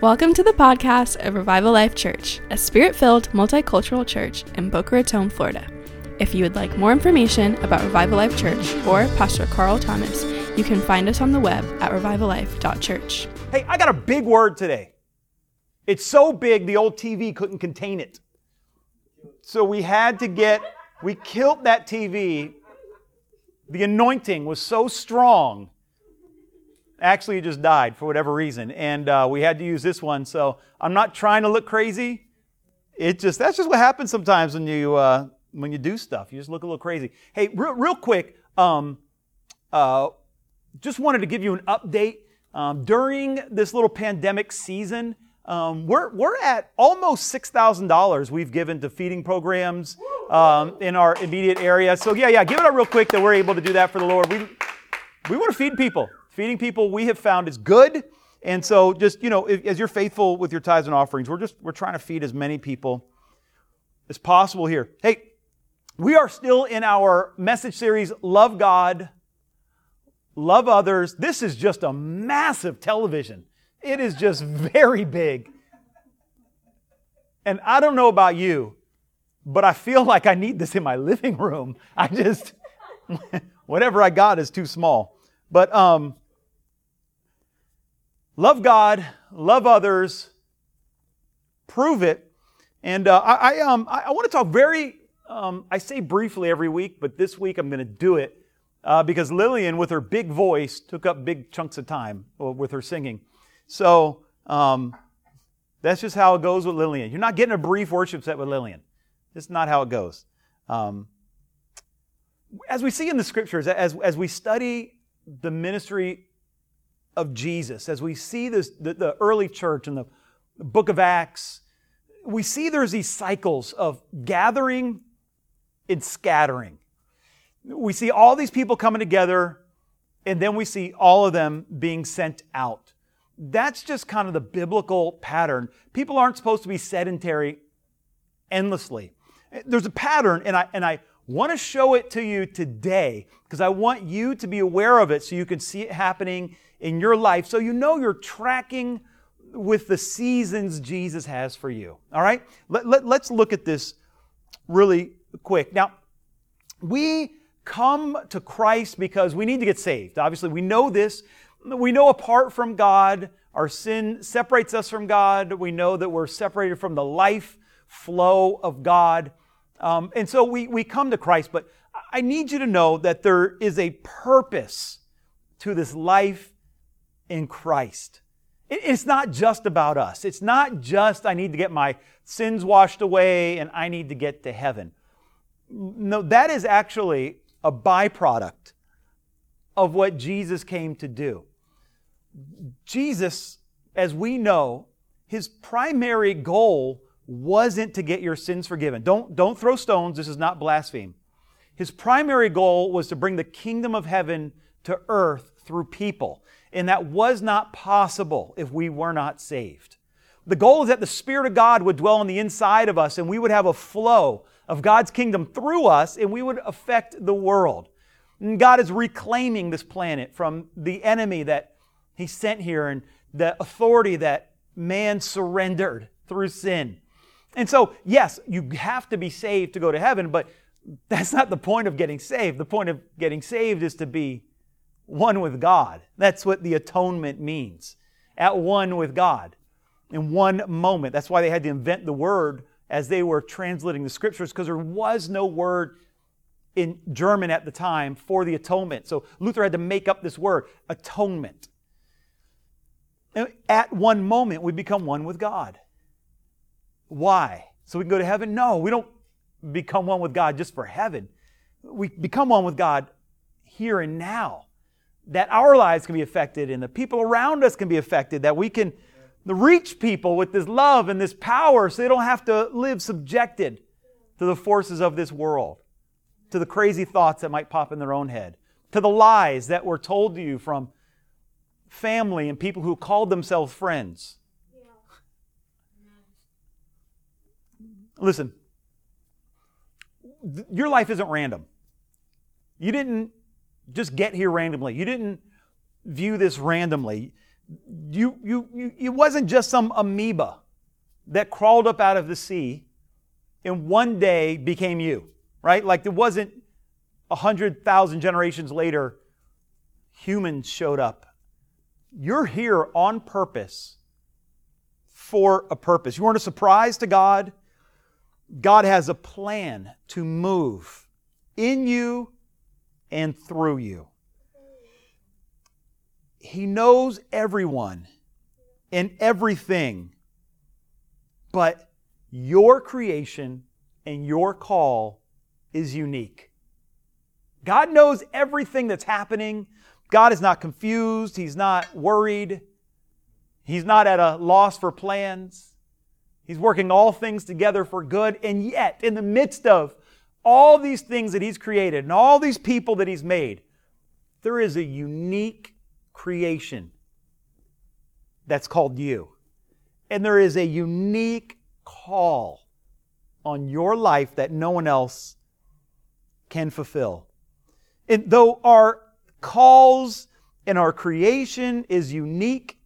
Welcome to the podcast of Revival Life Church, a spirit filled multicultural church in Boca Raton, Florida. If you would like more information about Revival Life Church or Pastor Carl Thomas, you can find us on the web at revivallife.church. Hey, I got a big word today. It's so big the old TV couldn't contain it. So we had to get, we killed that TV. The anointing was so strong. Actually, just died for whatever reason. And uh, we had to use this one. So I'm not trying to look crazy. It just, that's just what happens sometimes when you, uh, when you do stuff. You just look a little crazy. Hey, real, real quick, um, uh, just wanted to give you an update. Um, during this little pandemic season, um, we're, we're at almost $6,000 we've given to feeding programs um, in our immediate area. So, yeah, yeah, give it up real quick that we're able to do that for the Lord. We, we want to feed people. Feeding people we have found is good. And so, just, you know, if, as you're faithful with your tithes and offerings, we're just, we're trying to feed as many people as possible here. Hey, we are still in our message series, Love God, Love Others. This is just a massive television. It is just very big. And I don't know about you, but I feel like I need this in my living room. I just, whatever I got is too small. But um, love God, love others, prove it. And uh, I, I, um, I, I want to talk very um, I say briefly every week, but this week I'm going to do it uh, because Lillian, with her big voice, took up big chunks of time with her singing. So um, that's just how it goes with Lillian. You're not getting a brief worship set with Lillian. It's not how it goes. Um, as we see in the scriptures, as, as we study the ministry of Jesus, as we see this, the, the early church in the book of Acts, we see there's these cycles of gathering and scattering. We see all these people coming together, and then we see all of them being sent out. That's just kind of the biblical pattern. People aren't supposed to be sedentary endlessly. There's a pattern, and I, and I want to show it to you today because I want you to be aware of it so you can see it happening in your life so you know you're tracking with the seasons Jesus has for you. All right? Let, let, let's look at this really quick. Now, we come to Christ because we need to get saved. Obviously, we know this. We know apart from God, our sin separates us from God. We know that we're separated from the life flow of God. Um, and so we, we come to Christ, but I need you to know that there is a purpose to this life in Christ. It's not just about us. It's not just I need to get my sins washed away and I need to get to heaven. No, that is actually a byproduct of what Jesus came to do. Jesus, as we know, his primary goal wasn't to get your sins forgiven. Don't, don't throw stones. This is not blaspheme. His primary goal was to bring the kingdom of heaven to earth through people. And that was not possible if we were not saved. The goal is that the Spirit of God would dwell on the inside of us and we would have a flow of God's kingdom through us and we would affect the world. And God is reclaiming this planet from the enemy that He sent here and the authority that man surrendered through sin. And so, yes, you have to be saved to go to heaven, but that's not the point of getting saved. The point of getting saved is to be one with God. That's what the atonement means. At one with God in one moment. That's why they had to invent the word as they were translating the scriptures because there was no word in German at the time for the atonement. So Luther had to make up this word, atonement. At one moment, we become one with God. Why? So we can go to heaven? No, we don't become one with God just for heaven. We become one with God here and now. That our lives can be affected and the people around us can be affected, that we can reach people with this love and this power so they don't have to live subjected to the forces of this world, to the crazy thoughts that might pop in their own head, to the lies that were told to you from family and people who called themselves friends. Listen, your life isn't random. You didn't just get here randomly. You didn't view this randomly You, you, you, it wasn't just some amoeba that crawled up out of the sea and one day became you, right? Like it wasn't a hundred thousand generations later, humans showed up. You're here on purpose for a purpose. You weren't a surprise to God. God has a plan to move in you and through you. He knows everyone and everything, but your creation and your call is unique. God knows everything that's happening. God is not confused. He's not worried. He's not at a loss for plans. He's working all things together for good. And yet, in the midst of all these things that He's created and all these people that He's made, there is a unique creation that's called you. And there is a unique call on your life that no one else can fulfill. And though our calls and our creation is unique,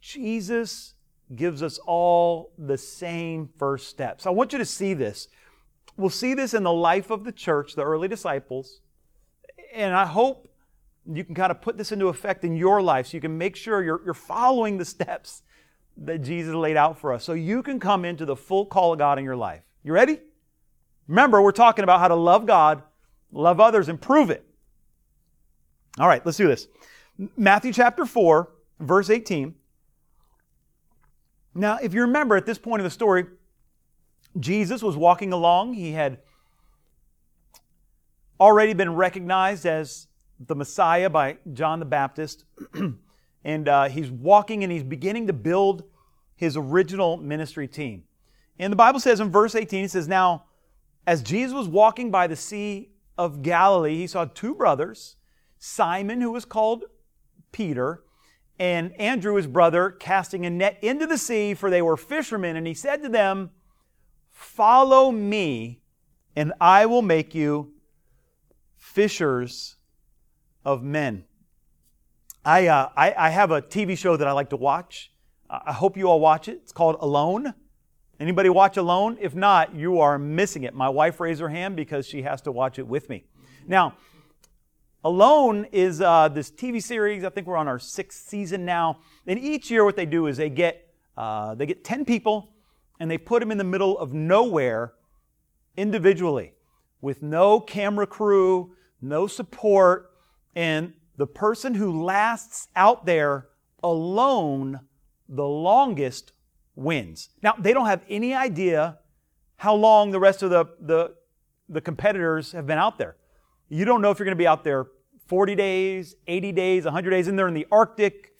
Jesus gives us all the same first steps. I want you to see this. We'll see this in the life of the church, the early disciples. And I hope you can kind of put this into effect in your life so you can make sure you're, you're following the steps that Jesus laid out for us so you can come into the full call of God in your life. You ready? Remember, we're talking about how to love God, love others, and prove it. All right, let's do this. Matthew chapter 4, verse 18. Now, if you remember at this point of the story, Jesus was walking along. He had already been recognized as the Messiah by John the Baptist. and uh, he's walking and he's beginning to build his original ministry team. And the Bible says in verse 18, it says, Now, as Jesus was walking by the Sea of Galilee, he saw two brothers, Simon, who was called Peter, and Andrew, his brother, casting a net into the sea, for they were fishermen. And he said to them, Follow me, and I will make you fishers of men. I, uh, I, I, have a TV show that I like to watch. I hope you all watch it. It's called Alone. Anybody watch Alone? If not, you are missing it. My wife raised her hand because she has to watch it with me. Now, Alone is uh, this TV series. I think we're on our sixth season now. And each year, what they do is they get uh, they get ten people and they put them in the middle of nowhere, individually, with no camera crew, no support, and the person who lasts out there alone the longest wins. Now they don't have any idea how long the rest of the the, the competitors have been out there. You don't know if you're going to be out there 40 days, 80 days, 100 days, and they're in the Arctic.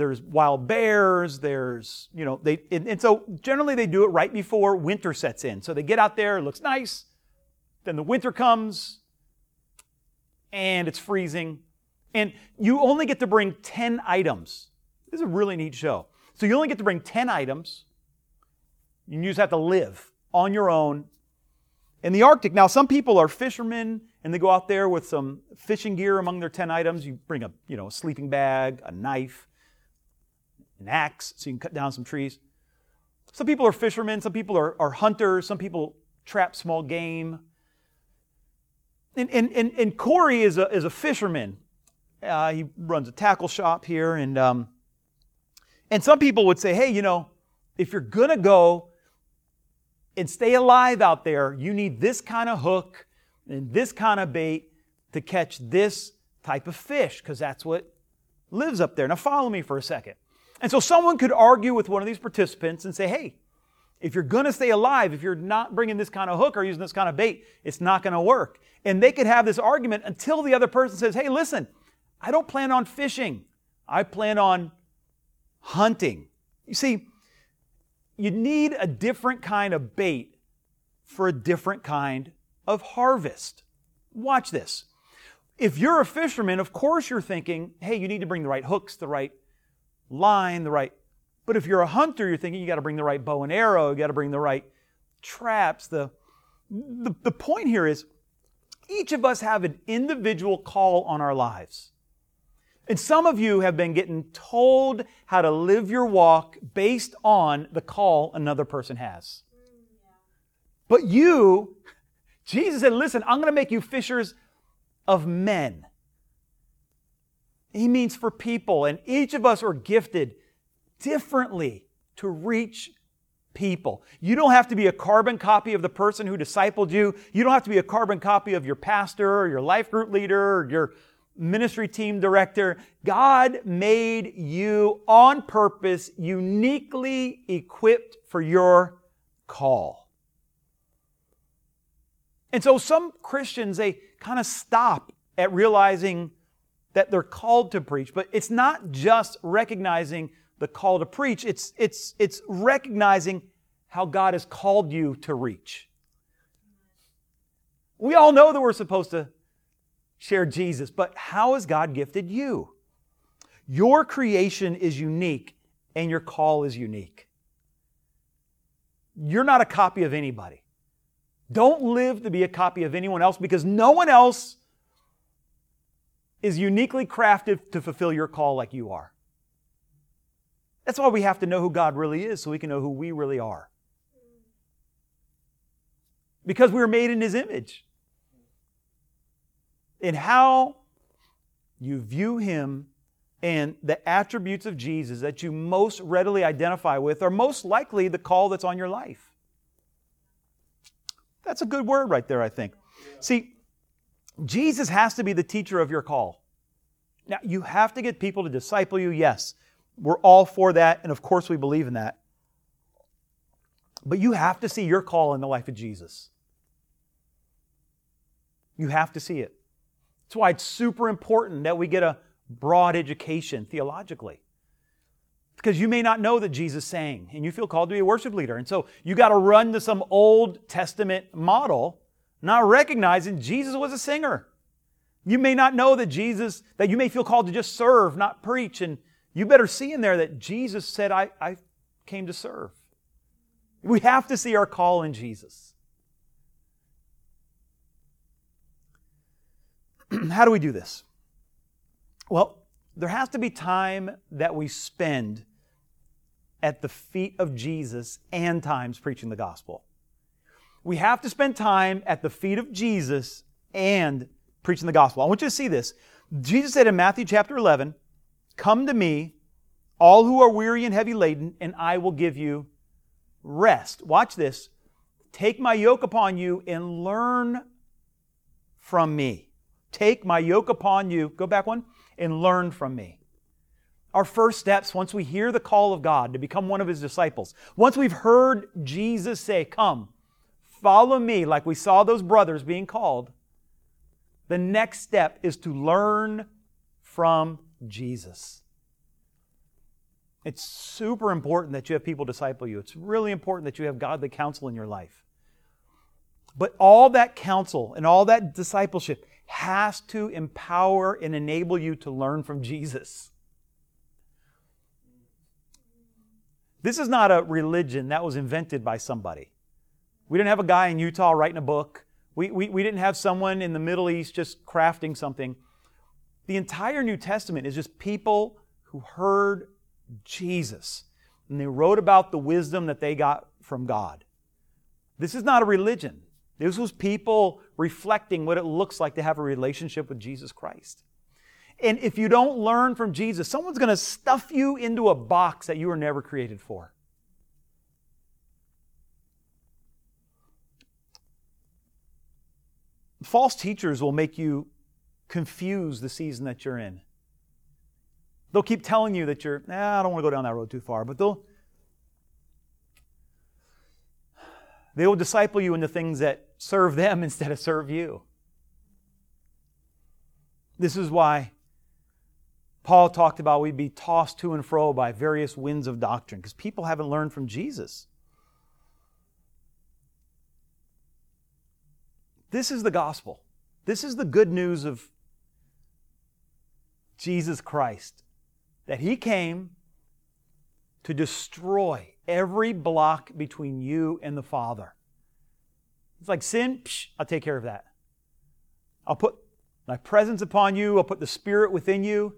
There's wild bears, there's, you know, they, and, and so generally they do it right before winter sets in. So they get out there, it looks nice. Then the winter comes, and it's freezing. And you only get to bring 10 items. This is a really neat show. So you only get to bring 10 items. You just have to live on your own in the Arctic. Now, some people are fishermen and they go out there with some fishing gear among their 10 items. You bring a, you know, a sleeping bag, a knife, an axe so you can cut down some trees. Some people are fishermen, some people are, are hunters, some people trap small game. And, and, and, and Corey is a, is a fisherman. Uh, he runs a tackle shop here. And, um, and some people would say, hey, you know, if you're going to go and stay alive out there, you need this kind of hook and this kind of bait to catch this type of fish because that's what lives up there. Now, follow me for a second. And so, someone could argue with one of these participants and say, hey, if you're going to stay alive, if you're not bringing this kind of hook or using this kind of bait, it's not going to work. And they could have this argument until the other person says, hey, listen, I don't plan on fishing. I plan on hunting. You see, you need a different kind of bait for a different kind of harvest. Watch this. If you're a fisherman, of course you're thinking, hey, you need to bring the right hooks, the right line, the right. But if you're a hunter, you're thinking you got to bring the right bow and arrow, you got to bring the right traps. The, the, the point here is each of us have an individual call on our lives. And some of you have been getting told how to live your walk based on the call another person has. But you, Jesus said, listen, I'm going to make you fishers of men. He means for people, and each of us are gifted differently to reach people. You don't have to be a carbon copy of the person who discipled you. You don't have to be a carbon copy of your pastor or your life group leader or your ministry team director. God made you on purpose, uniquely equipped for your call. And so some Christians, they kind of stop at realizing that they're called to preach, but it's not just recognizing the call to preach, it's, it's, it's recognizing how God has called you to reach. We all know that we're supposed to share Jesus, but how has God gifted you? Your creation is unique and your call is unique. You're not a copy of anybody. Don't live to be a copy of anyone else because no one else is uniquely crafted to fulfill your call like you are. That's why we have to know who God really is so we can know who we really are. Because we were made in His image in how you view him and the attributes of Jesus that you most readily identify with are most likely the call that's on your life. That's a good word right there, I think. See, Jesus has to be the teacher of your call. Now, you have to get people to disciple you, yes. We're all for that, and of course we believe in that. But you have to see your call in the life of Jesus. You have to see it. That's why it's super important that we get a broad education theologically. Because you may not know that Jesus sang and you feel called to be a worship leader. And so you got to run to some Old Testament model, not recognizing Jesus was a singer. You may not know that Jesus, that you may feel called to just serve, not preach. And you better see in there that Jesus said, I, I came to serve. We have to see our call in Jesus. how do we do this? Well, there has to be time that we spend at the feet of Jesus and times preaching the gospel. We have to spend time at the feet of Jesus and preaching the gospel. I want you to see this. Jesus said in Matthew chapter 11, Come to me, all who are weary and heavy laden, and I will give you rest. Watch this. Take my yoke upon you and learn from me. Take my yoke upon you, go back one, and learn from me. Our first steps, once we hear the call of God to become one of his disciples, once we've heard Jesus say, Come, follow me, like we saw those brothers being called, the next step is to learn from Jesus. It's super important that you have people disciple you. It's really important that you have godly counsel in your life. But all that counsel and all that discipleship has to empower and enable you to learn from Jesus. This is not a religion that was invented by somebody. We didn't have a guy in Utah writing a book. We, we, we didn't have someone in the Middle East just crafting something. The entire New Testament is just people who heard Jesus and they wrote about the wisdom that they got from God. This is not a religion. This was people reflecting what it looks like to have a relationship with Jesus Christ. And if you don't learn from Jesus, someone's going to stuff you into a box that you were never created for. False teachers will make you confuse the season that you're in. They'll keep telling you that you're, nah, I don't want to go down that road too far, but they'll they will disciple you into things that serve them instead of serve you. This is why Paul talked about we'd be tossed to and fro by various winds of doctrine because people haven't learned from Jesus. This is the gospel. This is the good news of Jesus Christ that he came to destroy every block between you and the Father. It's like sin, psh, I'll take care of that. I'll put my presence upon you, I'll put the Spirit within you.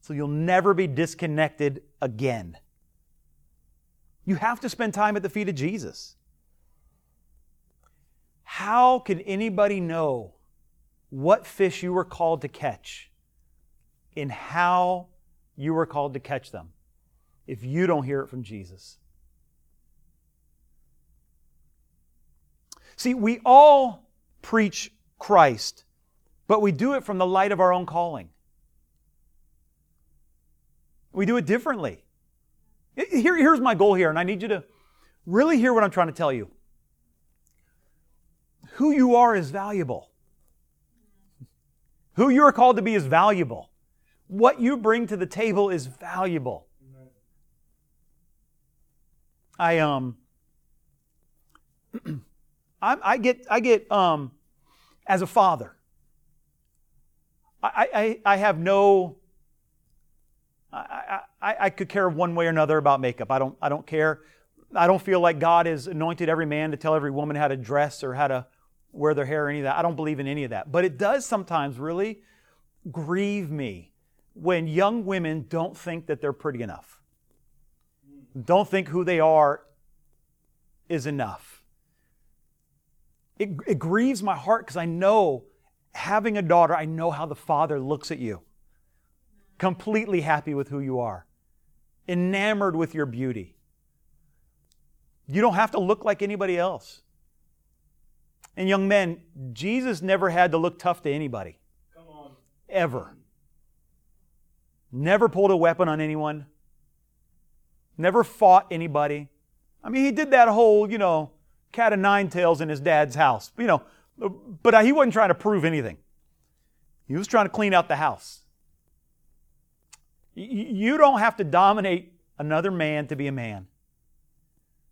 so you'll never be disconnected again. You have to spend time at the feet of Jesus. How can anybody know what fish you were called to catch and how you were called to catch them if you don't hear it from Jesus? See, we all preach Christ, but we do it from the light of our own calling. We do it differently. Here, here's my goal here, and I need you to really hear what I'm trying to tell you. Who you are is valuable. Who you are called to be is valuable. What you bring to the table is valuable. I um I, I get I get um as a father. I, I, I have no I, I, I could care one way or another about makeup. I don't, I don't care. I don't feel like God has anointed every man to tell every woman how to dress or how to wear their hair or any of that. I don't believe in any of that. But it does sometimes really grieve me when young women don't think that they're pretty enough, don't think who they are is enough. It, it grieves my heart because I know, having a daughter, I know how the father looks at you completely happy with who you are, enamored with your beauty. You don't have to look like anybody else. And young men, Jesus never had to look tough to anybody. Ever. Never pulled a weapon on anyone. Never fought anybody. I mean, he did that whole, you know, cat of nine tails in his dad's house, you know, but he wasn't trying to prove anything. He was trying to clean out the house. You don't have to dominate another man to be a man.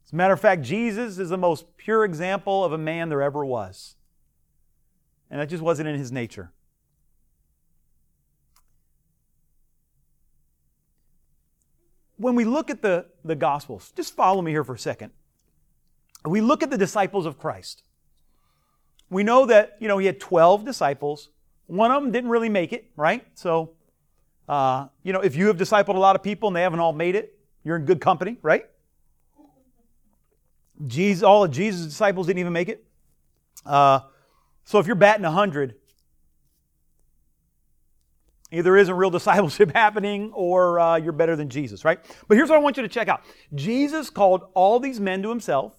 As a matter of fact, Jesus is the most pure example of a man there ever was. And that just wasn't in his nature. When we look at the, the Gospels, just follow me here for a second. We look at the disciples of Christ. We know that, you know, he had 12 disciples. One of them didn't really make it, right? So uh, you know, if you have discipled a lot of people and they haven't all made it, you're in good company, right? Jesus, all of Jesus' disciples didn't even make it. Uh, so if you're batting 100, either isn't real discipleship happening or uh, you're better than Jesus, right? But here's what I want you to check out Jesus called all these men to himself,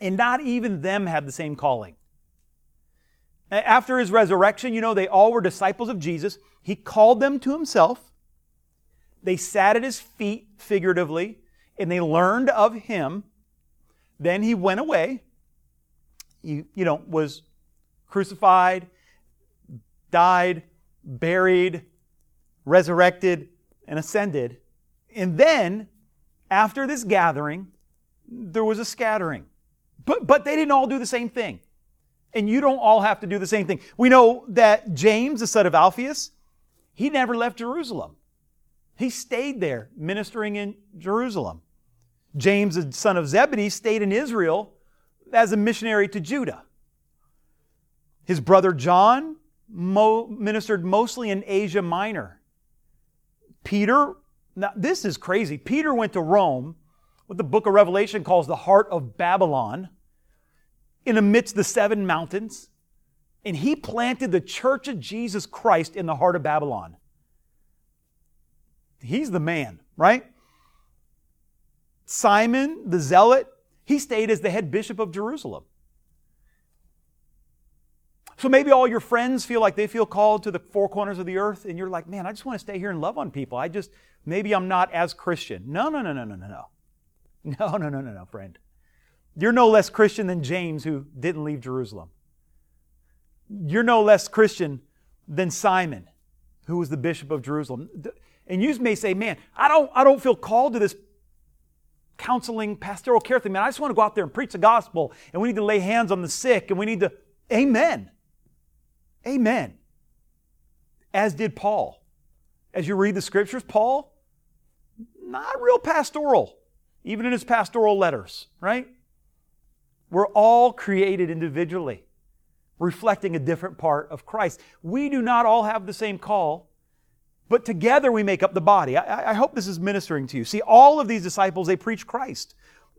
and not even them had the same calling. After his resurrection, you know, they all were disciples of Jesus. He called them to himself. They sat at his feet, figuratively, and they learned of him. Then he went away. He, you know, was crucified, died, buried, resurrected, and ascended. And then, after this gathering, there was a scattering. But, but they didn't all do the same thing. And you don't all have to do the same thing. We know that James, the son of Alphaeus, he never left Jerusalem. He stayed there ministering in Jerusalem. James, the son of Zebedee, stayed in Israel as a missionary to Judah. His brother John mo- ministered mostly in Asia Minor. Peter, now this is crazy. Peter went to Rome, what the book of Revelation calls the heart of Babylon, in amidst the seven mountains and he planted the church of Jesus Christ in the heart of Babylon. He's the man, right? Simon the zealot, he stayed as the head bishop of Jerusalem. So maybe all your friends feel like they feel called to the four corners of the earth, and you're like, man, I just want to stay here and love on people. I just, maybe I'm not as Christian. No, no, no, no, no, no, no. No, no, no, no, no, friend. You're no less Christian than James, who didn't leave Jerusalem you're no less Christian than Simon, who was the bishop of Jerusalem. And you may say, man, I don't, I don't feel called to this counseling, pastoral care thing. Man, I just want to go out there and preach the gospel, and we need to lay hands on the sick, and we need to, amen. Amen. As did Paul. As you read the scriptures, Paul, not real pastoral, even in his pastoral letters, right? We're all created individually reflecting a different part of Christ. We do not all have the same call, but together we make up the body. I, I, hope this is ministering to you. See, all of these disciples, they preached Christ,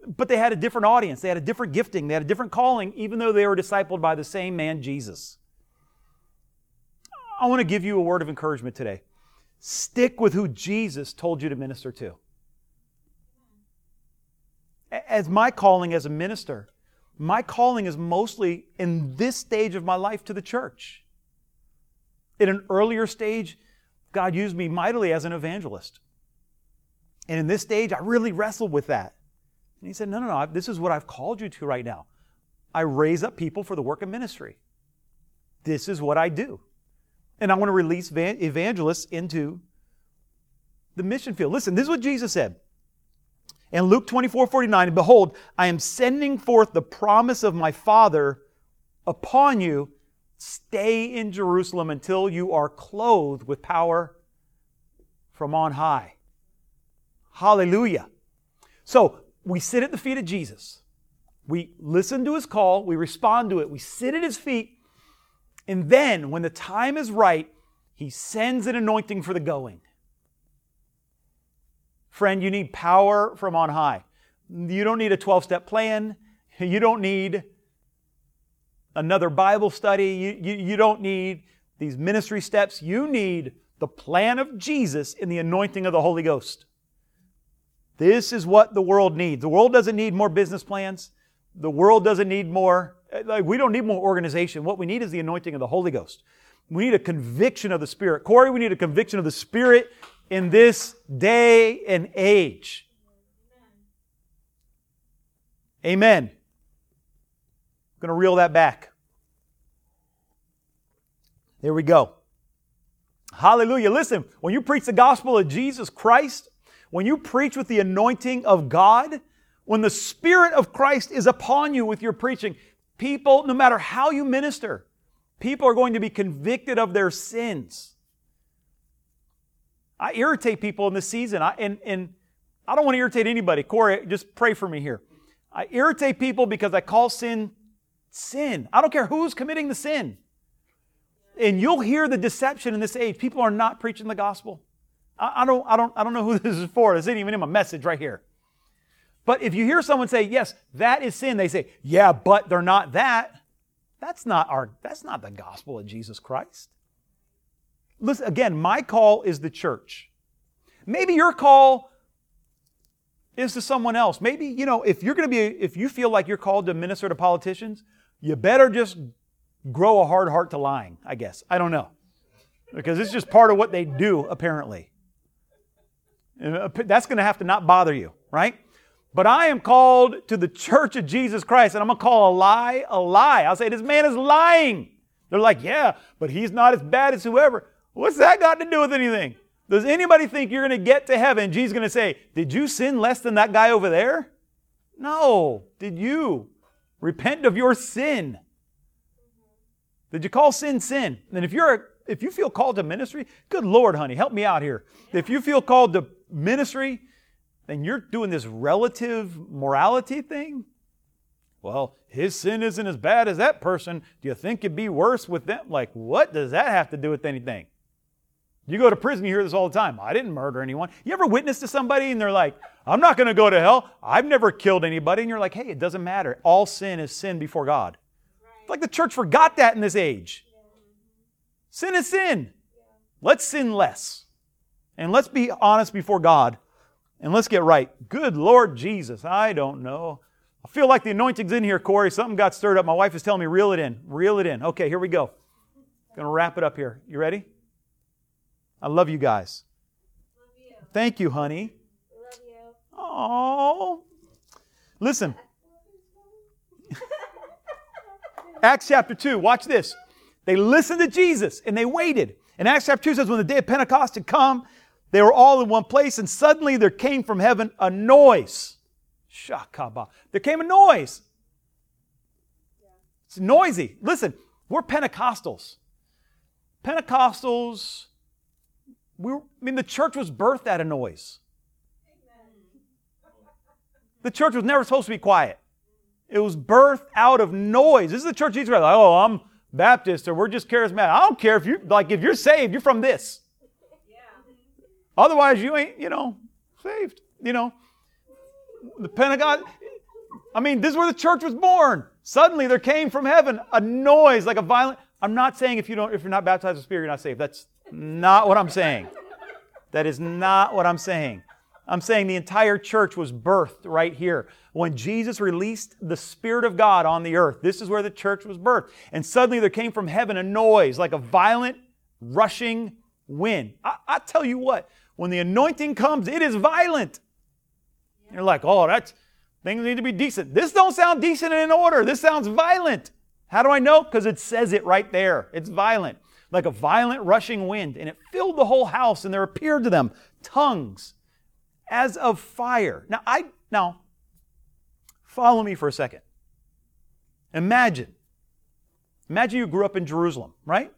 but they had a different audience. They had a different gifting. They had a different calling, even though they were discipled by the same man, Jesus. I want to give you a word of encouragement today. Stick with who Jesus told you to minister to. As my calling as a minister, my calling is mostly in this stage of my life to the church. In an earlier stage, God used me mightily as an evangelist. And in this stage, I really wrestled with that. And He said, No, no, no, this is what I've called you to right now. I raise up people for the work of ministry. This is what I do. And I want to release evangelists into the mission field. Listen, this is what Jesus said. In Luke 24 49, behold, I am sending forth the promise of my Father upon you. Stay in Jerusalem until you are clothed with power from on high. Hallelujah. So we sit at the feet of Jesus. We listen to his call. We respond to it. We sit at his feet. And then, when the time is right, he sends an anointing for the going. Friend, you need power from on high. You don't need a 12 step plan. You don't need another Bible study. You, you, you, don't need these ministry steps. You need the plan of Jesus in the anointing of the Holy Ghost. This is what the world needs. The world doesn't need more business plans. The world doesn't need more, like, we don't need more organization. What we need is the anointing of the Holy Ghost. We need a conviction of the Spirit. Corey, we need a conviction of the Spirit in this day and age. Amen. Going to reel that back. There we go. Hallelujah. Listen, when you preach the gospel of Jesus Christ, when you preach with the anointing of God, when the Spirit of Christ is upon you with your preaching, people, no matter how you minister, people are going to be convicted of their sins. I irritate people in this season. I, and, and I don't want to irritate anybody. Corey, just pray for me here. I irritate people because I call sin sin. I don't care who's committing the sin. And you'll hear the deception in this age. People are not preaching the gospel. I, I don't, I, don't, I don't know who this is for. This isn't even in my message right here. But if you hear someone say, yes, that is sin, they say, yeah, but they're not that. That's not our, that's not the gospel of Jesus Christ. Listen, again, my call is the church. Maybe your call is to someone else. Maybe, you know, if you're going to be, if you feel like you're called to minister to politicians, you better just grow a hard heart to lying, I guess. I don't know. Because it's just part of what they do, apparently. Uh, that's going to have to not bother you, right? But I am called to the church of Jesus Christ, and I'm going to call a lie a lie. I'll say, this man is lying. They're like, yeah, but he's not as bad as whoever. What's that got to do with anything? Does anybody think you're going to get to heaven? Jesus going to say, Did you sin less than that guy over there? No. Did you repent of your sin? Did you call sin sin? And if you're if you feel called to ministry, good Lord, honey, help me out here. If you feel called to ministry, then you're doing this relative morality thing. Well, his sin isn't as bad as that person. Do you think it'd be worse with them? Like, what does that have to do with anything? You go to prison, you hear this all the time. I didn't murder anyone. You ever witness to somebody and they're like, I'm not going to go to hell. I've never killed anybody. And you're like, hey, it doesn't matter. All sin is sin before God. Right. like the church forgot that in this age. Sin is sin. Let's sin less. And let's be honest before God. And let's get right. Good Lord Jesus, I don't know. I feel like the anointing's in here, Corey. Something got stirred up. My wife is telling me, reel it in. Reel it in. Okay, here we go. Gonna wrap it up here. You ready? I love you guys. Love you. Thank you, honey. Oh. Listen. Acts chapter 2, watch this. They listened to Jesus and they waited. And Acts chapter 2 says, when the day of Pentecost had come, they were all in one place, and suddenly there came from heaven a noise. Shakaba. There came a noise. It's noisy. Listen, we're Pentecostals. Pentecostals we were, I mean, the church was birthed out of noise. The church was never supposed to be quiet. It was birthed out of noise. This is the church of Israel. Like, oh, I'm Baptist or we're just charismatic. I don't care if you like if you're saved, you're from this. Otherwise, you ain't, you know, saved. You know, the Pentecost. I mean, this is where the church was born. Suddenly, there came from heaven a noise like a violent. I'm not saying if you don't, if you're not baptized with the Spirit, you're not saved. That's not what I'm saying. That is not what I'm saying. I'm saying the entire church was birthed right here. When Jesus released the Spirit of God on the earth, this is where the church was birthed. And suddenly there came from heaven a noise like a violent, rushing wind. I, I tell you what, when the anointing comes, it is violent. You're like, oh, that's things need to be decent. This don't sound decent and in order. This sounds violent. How do I know? Because it says it right there. It's violent, like a violent rushing wind, and it filled the whole house, and there appeared to them tongues as of fire. Now, I now follow me for a second. Imagine. Imagine you grew up in Jerusalem, right?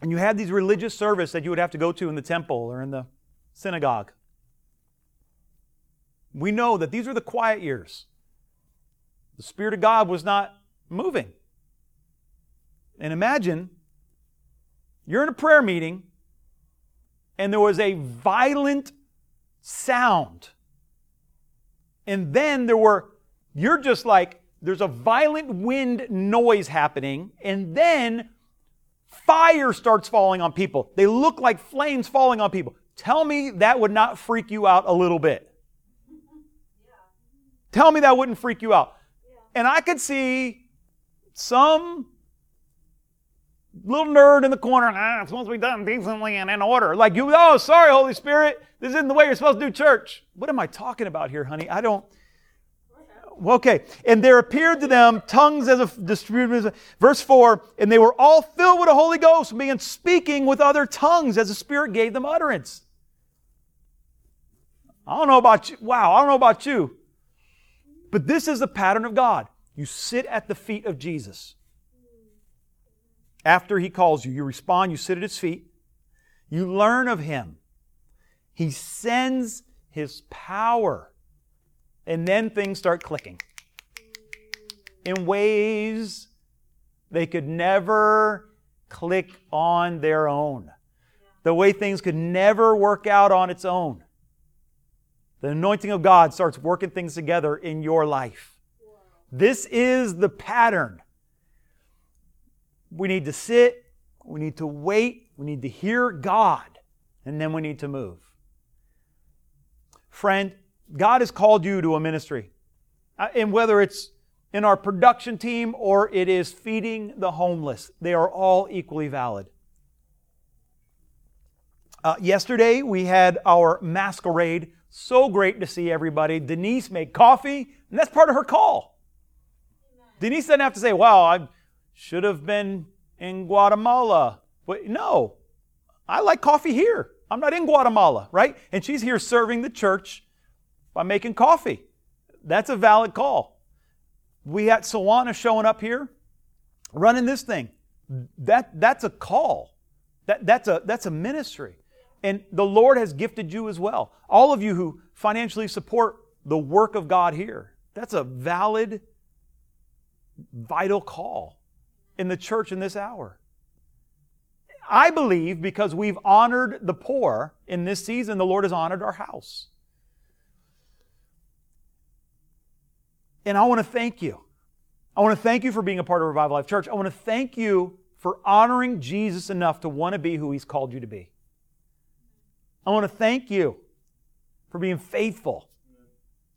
And you had these religious service that you would have to go to in the temple or in the synagogue. We know that these were the quiet years. The Spirit of God was not moving. And imagine you're in a prayer meeting and there was a violent sound. And then there were, you're just like, there's a violent wind noise happening, and then fire starts falling on people. They look like flames falling on people. Tell me that would not freak you out a little bit. Tell me that wouldn't freak you out. And I could see some little nerd in the corner, ah, it's supposed to be done decently and in order. Like you, oh, sorry, Holy Spirit, this isn't the way you're supposed to do church. What am I talking about here, honey? I don't. Okay, and there appeared to them tongues as a distributed. Verse 4 And they were all filled with the Holy Ghost began speaking with other tongues as the Spirit gave them utterance. I don't know about you. Wow, I don't know about you. But this is the pattern of God. You sit at the feet of Jesus. After he calls you, you respond, you sit at his feet, you learn of him. He sends his power, and then things start clicking in ways they could never click on their own. The way things could never work out on its own. The anointing of God starts working things together in your life. This is the pattern we need to sit, we need to wait, we need to hear God, and then we need to move. Friend, God has called you to a ministry. Uh, and whether it's in our production team or it is feeding the homeless, they are all equally valid. Uh, yesterday, we had our masquerade. So great to see everybody. Denise made coffee, and that's part of her call. Denise doesn't have to say, Wow, I'm should have been in Guatemala. But no, I like coffee here. I'm not in Guatemala, right? And she's here serving the church by making coffee. That's a valid call. We had Sawana showing up here, running this thing. That, that's a call. That, that's, a, that's a ministry. And the Lord has gifted you as well. All of you who financially support the work of God here, that's a valid, vital call in the church in this hour. I believe because we've honored the poor in this season, the Lord has honored our house. And I want to thank you. I want to thank you for being a part of Revival Life Church. I want to thank you for honoring Jesus enough to want to be who He's called you to be. I want to thank you for being faithful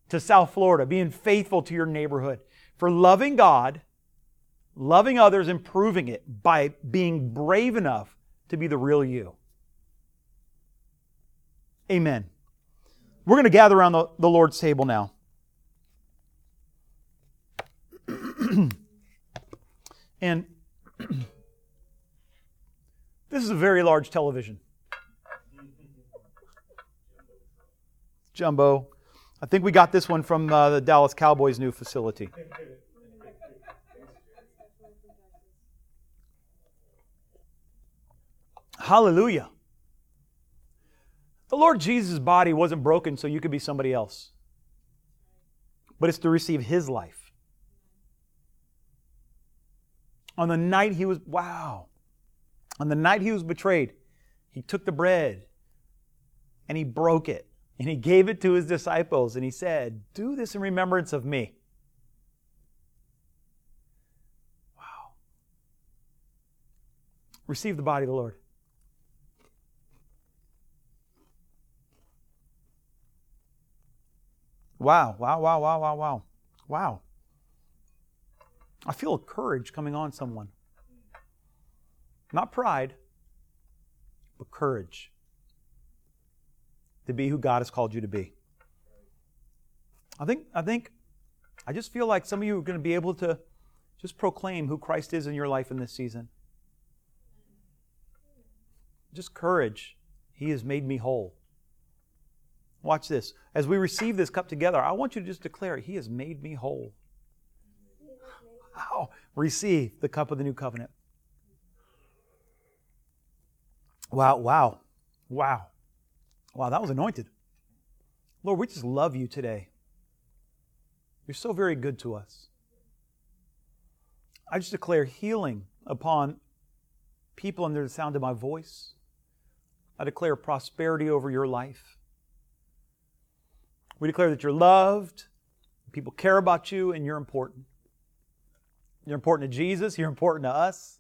to South Florida, being faithful to your neighborhood, for loving God loving others, improving it by being brave enough to be the real you. Amen. We're going to gather around the, the Lord's table now. and this is a very large television. Jumbo. I think we got this one from uh, the Dallas Cowboys' new facility. Hallelujah. The Lord Jesus' body wasn't broken so you could be somebody else, but it's to receive His life. On the night He was, wow. On the night he was betrayed, he took the bread and he broke it and he gave it to his disciples and he said, Do this in remembrance of me. Wow. Receive the body of the Lord. Wow, wow, wow, wow, wow, wow. Wow. I feel courage coming on someone. Not pride, but courage to be who God has called you to be. I think, I think, I just feel like some of you are going to be able to just proclaim who Christ is in your life in this season. Just courage. He has made me whole. Watch this. As we receive this cup together, I want you to just declare, He has made me whole. Wow. Receive the cup of the new covenant. Wow, wow, wow. Wow, that was anointed. Lord, we just love you today. You're so very good to us. I just declare healing upon people under the sound of my voice. I declare prosperity over your life. We declare that you're loved, people care about you, and you're important. You're important to Jesus, you're important to us.